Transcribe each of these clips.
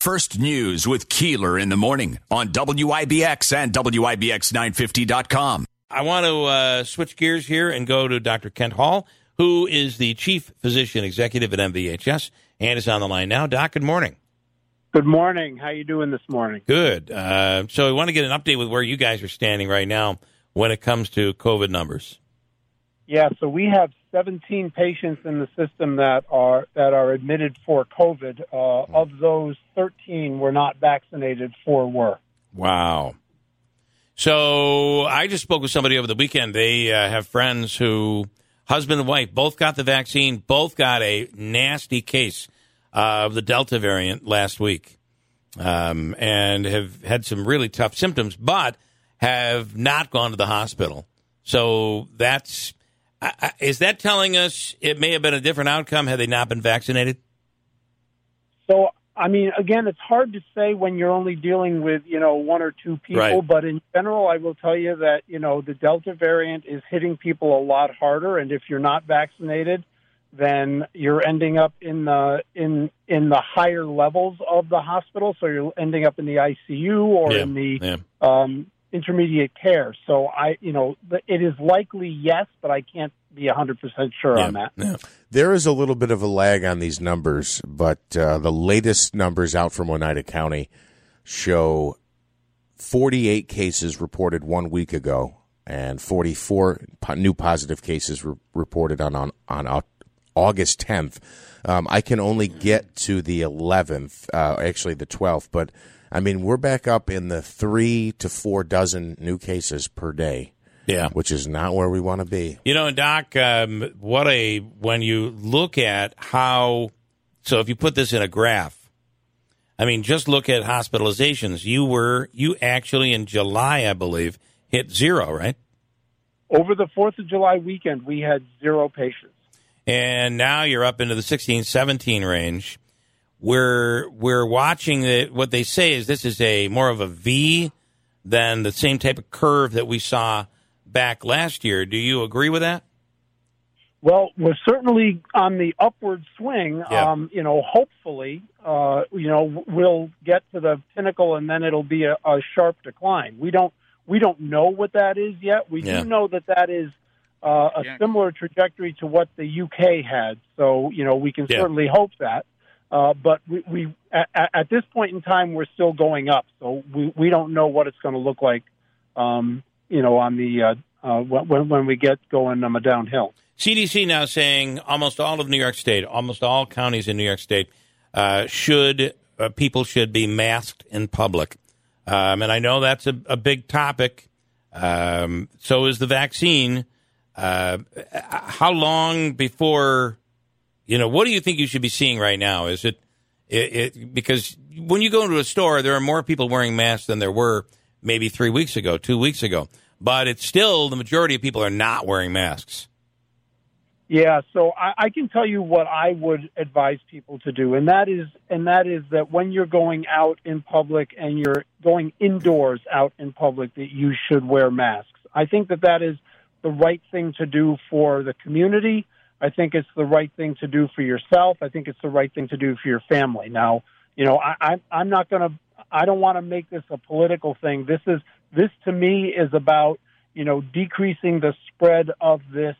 First News with Keeler in the morning on WIBX and WIBX950.com. I want to uh, switch gears here and go to Dr. Kent Hall, who is the chief physician executive at MVHS and is on the line now. Doc, good morning. Good morning. How you doing this morning? Good. Uh, so we want to get an update with where you guys are standing right now when it comes to COVID numbers. Yeah, so we have 17 patients in the system that are that are admitted for COVID. Uh, of those, 13 were not vaccinated. Four were. Wow. So I just spoke with somebody over the weekend. They uh, have friends who, husband and wife, both got the vaccine, both got a nasty case of the Delta variant last week, um, and have had some really tough symptoms, but have not gone to the hospital. So that's is that telling us it may have been a different outcome had they not been vaccinated? So, I mean, again, it's hard to say when you're only dealing with, you know, one or two people, Right. but in general, I will tell you that, you know, the Delta variant is hitting people a lot harder. And if you're not vaccinated, then you're ending up in the in in the higher levels of the hospital. So you're ending up in the ICU or Yeah, in the yeah. um, intermediate care. So I, you know, it is likely yes, but I can't be 100% sure on that. Yeah. There is a little bit of a lag on these numbers, but uh, the latest numbers out from Oneida County show 48 cases reported one week ago and 44 po- new positive cases re- reported on, on, on August 10th. Um, I can only get to the 11th, uh, actually the 12th, but I mean, we're back up in the three to four dozen new cases per day, Yeah. which is not where we want to be. You know, Doc, um, what a when you look at how. So if you put this in a graph, I mean, just look at hospitalizations. You were you actually in July, I believe, hit zero, right? Over the 4th of July weekend, we had zero patients. and now you're up into the 16 17 range we're we're watching the, what they say is this is a more of a v than the same type of curve that we saw back last year do you agree with that Well, we're certainly on the upward swing. Yeah. Um, you know, hopefully, uh, you know, we'll get to the pinnacle and then it'll be a, a sharp decline. We don't we don't know what that is yet. We Yeah. do know that that is uh, a similar trajectory to what the UK had. So, you know, we can Yeah. certainly hope that. Uh, but we, we at, at this point in time, we're still going up. So we, we don't know what it's going to look like, um, you know, on the uh, uh, when when we get going um, downhill. cdc now saying almost all of new york state almost all counties in new york state uh, should people should be masked in public um, and i know that's a, a big topic um, so is the vaccine uh, how long before you know what do you think you should be seeing right now is it, it, it because when you go into a store there are more people wearing masks than there were maybe three weeks ago two weeks ago but it's still the majority of people are not wearing masks Yeah, so I, I can tell you what I would advise people to do, and that is, and that is that when you're going out in public and you're going indoors out in public, that you should wear masks. I think that that is the right thing to do for the community. I think it's the right thing to do for yourself. I think it's the right thing to do for your family. Now, you know, I, I, I'm not going to. I don't want to make this a political thing. This is this to me is about you know decreasing the spread of this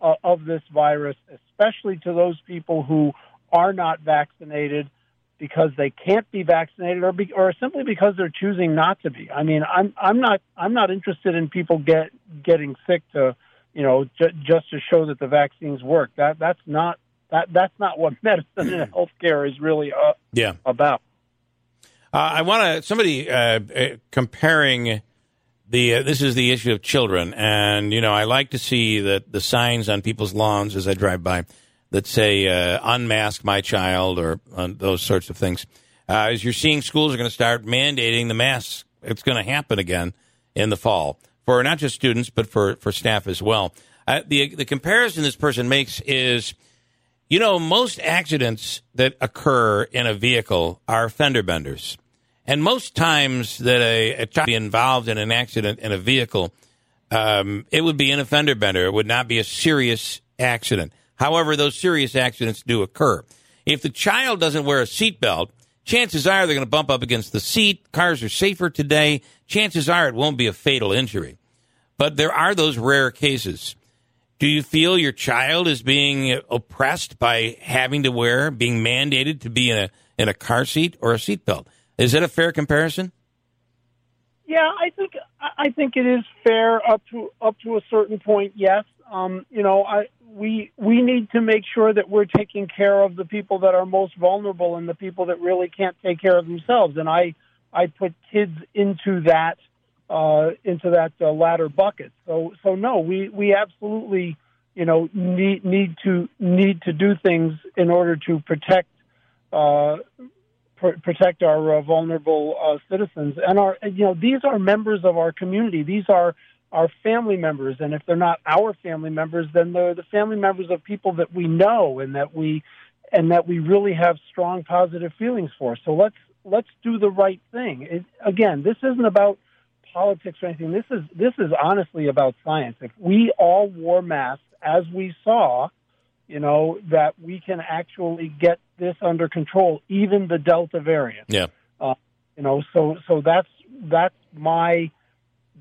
uh, of this virus, especially to those people who are not vaccinated because they can't be vaccinated or be, or simply because they're choosing not to be. I mean, I'm I'm not I'm not interested in people get getting sick to, you know, j- just to show that the vaccines work. That that's not that that's not what medicine and healthcare is really uh, Yeah. about. Uh, I want to somebody uh, uh, comparing the. Uh, this is the issue of children, and you know I like to see that the signs on people's lawns as I drive by that say uh, "unmask my child" or uh, those sorts of things. Uh, as you're seeing, schools are going to start mandating the masks. It's going to happen again in the fall for not just students but for for staff as well. Uh, the the comparison this person makes is. You know, most accidents that occur in a vehicle are fender benders. And most times that a, a child be involved in an accident in a vehicle, um, it would be in a fender bender. It would not be a serious accident. However, those serious accidents do occur. If the child doesn't wear a seatbelt, chances are they're going to bump up against the seat. Cars are safer today. Chances are it won't be a fatal injury. But there are those rare cases. Do you feel your child is being oppressed by having to wear, being mandated to be in a in a car seat or a seatbelt? Is that a fair comparison? Yeah, I think I think it is fair up to up to a certain point. Yes, um, you know, I we we need to make sure that we're taking care of the people that are most vulnerable and the people that really can't take care of themselves. And I I put kids into that uh, into that uh, latter bucket. So so no, we we absolutely you know need need to need to do things in order to protect uh, pr- protect our uh, vulnerable uh, citizens and our you know these are members of our community. These are our family members, and if they're not our family members, then they're the family members of people that we know and that we and that we really have strong positive feelings for. So let's let's do the right thing. It, again, this isn't about politics or anything. This is this is honestly about science. If we all wore masks as we saw, you know, that we can actually get this under control, even the Delta variant. Yeah. Uh, you know, so so that's that's my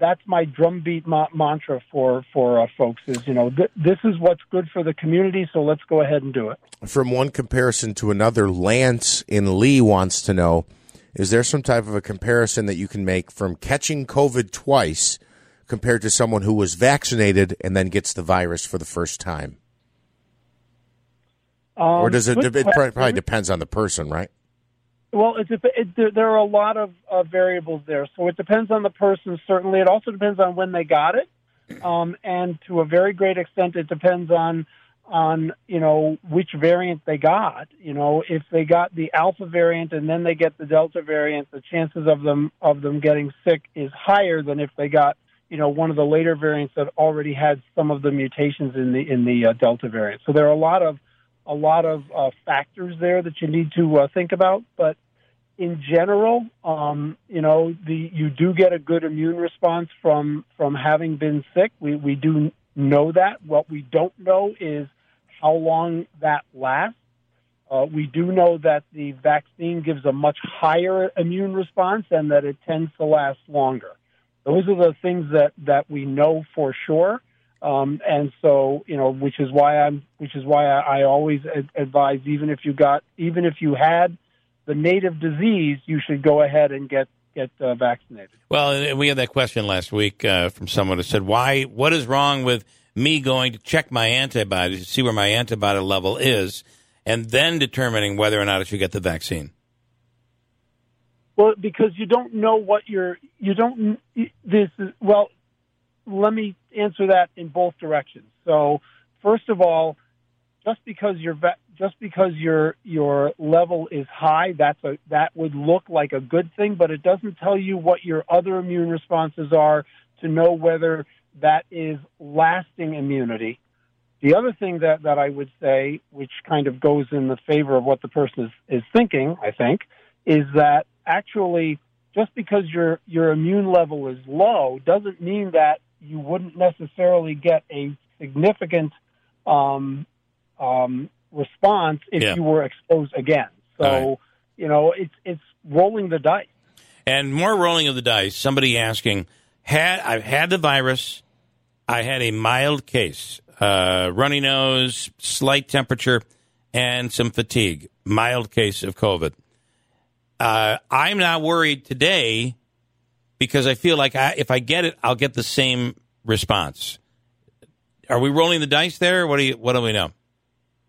that's my drumbeat ma- mantra for for uh, folks is you know th- this is what's good for the community, so let's go ahead and do it. From one comparison to another, Lance in Lee wants to know is there some type of a comparison that you can make from catching COVID twice compared to someone who was vaccinated and then gets the virus for the first time? Um, or does it? It probably depends on the person, right? Well, it, it, there, are a lot of variables there. So it depends on the person, certainly. It also depends on when they got it. Um, and to a very great extent, it depends on, on, you know, which variant they got. You know, if they got the alpha variant and then they get the delta variant, the chances of them, of them getting sick is higher than if they got, you know, one of the later variants that already had some of the mutations in the, in the uh, delta variant. So there are a lot of, a lot of uh, factors there that you need to uh, think about. But in general, um, you know, the you do get a good immune response from from having been sick. We we do know that. What we don't know is how long that lasts. Uh, we do know that the vaccine gives a much higher immune response and that it tends to last longer. Those are the things that that we know for sure. Um, and so, you know, which is why I'm, which is why I, I always ad- advise, even if you got, even if you had the native disease, you should go ahead and get get uh, vaccinated. Well, and we had that question last week uh, from someone who said, "Why? What is wrong with me going to check my antibodies to see where my antibody level is, and then determining whether or not I should get the vaccine?" Well, because you don't know what you're, you don't. This is well. Let me answer that in both directions. So, first of all, just because your just because your your level is high, that's a that would look like a good thing, but it doesn't tell you what your other immune responses are to know whether that is lasting immunity. The other thing that, that I would say, which kind of goes in the favor of what the person is, is thinking, I think, is that actually just because your your immune level is low doesn't mean that you wouldn't necessarily get a significant um, um, response if Yeah. you were exposed again. So right. you know it's it's rolling the dice. And more rolling of the dice. Somebody asking, "Had I've had the virus? I had a mild case, uh, runny nose, slight temperature, and some fatigue. Mild case of COVID. Uh, I'm not worried today because I feel like I, if I get it, I'll get the same response. Are we rolling the dice there? What do you? What do we know?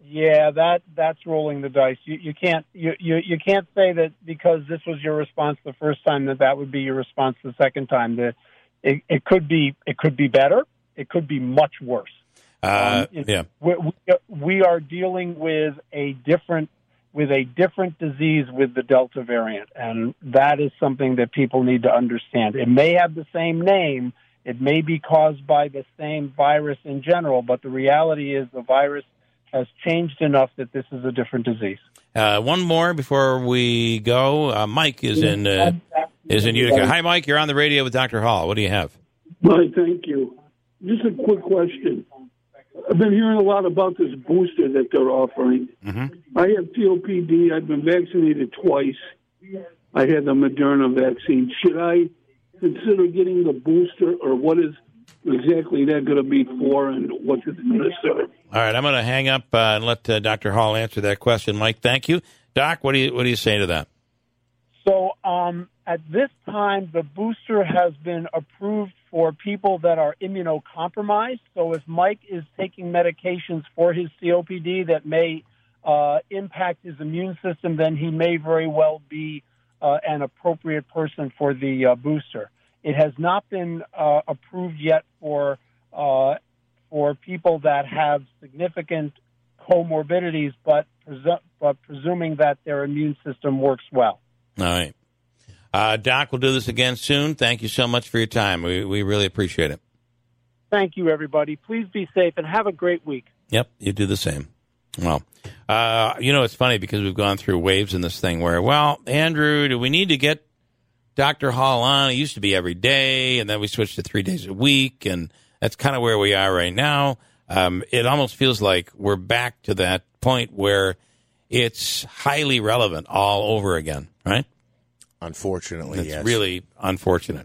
Yeah, that that's rolling the dice. You you can't you, you you can't say that because this was your response the first time that that would be your response the second time. That it, it could be it could be better. It could be much worse. Uh, Um, yeah. we, we, we are dealing with a different with a different disease with the Delta variant, and that is something that people need to understand. It may have the same name, it may be caused by the same virus in general, but the reality is the virus has changed enough that this is a different disease. Uh, one more before we go. Uh, Mike is in uh, is in Utica. Hi, Mike. You're on the radio with Dr. Hall. What do you have? Hi, thank you. Just a quick question. I've been hearing a lot about this booster that they're offering. I have COPD. I've been vaccinated twice. I had the Moderna vaccine. Should I consider getting the booster, or what is exactly that going to be for, and what's it going to serve? All right, I'm going to hang up uh, and let uh, Dr. Hall answer that question. Mike, thank you. Doc, what do you what do you say to that? So um, at this time, the booster has been approved for people that are immunocompromised. So if Mike is taking medications for his COPD that may uh, impact his immune system, then he may very well be uh, an appropriate person for the uh, booster. It has not been uh, approved yet for uh, for people that have significant comorbidities, but, presu- but presuming that their immune system works well. All right. Uh, Doc, we'll do this again soon. Thank you so much for your time. We, we really appreciate it. Thank you, everybody. Please be safe and have a great week. Yep, you do the same. Well, uh, you know, it's funny because we've gone through waves in this thing where, well, Andrew, do we need to get Dr. Hall on? It used to be every day, and then we switched to three days a week, and that's kind of where we are right now. Um, it almost feels like we're back to that point where it's highly relevant all over again, right? Unfortunately, It's yes. really unfortunate.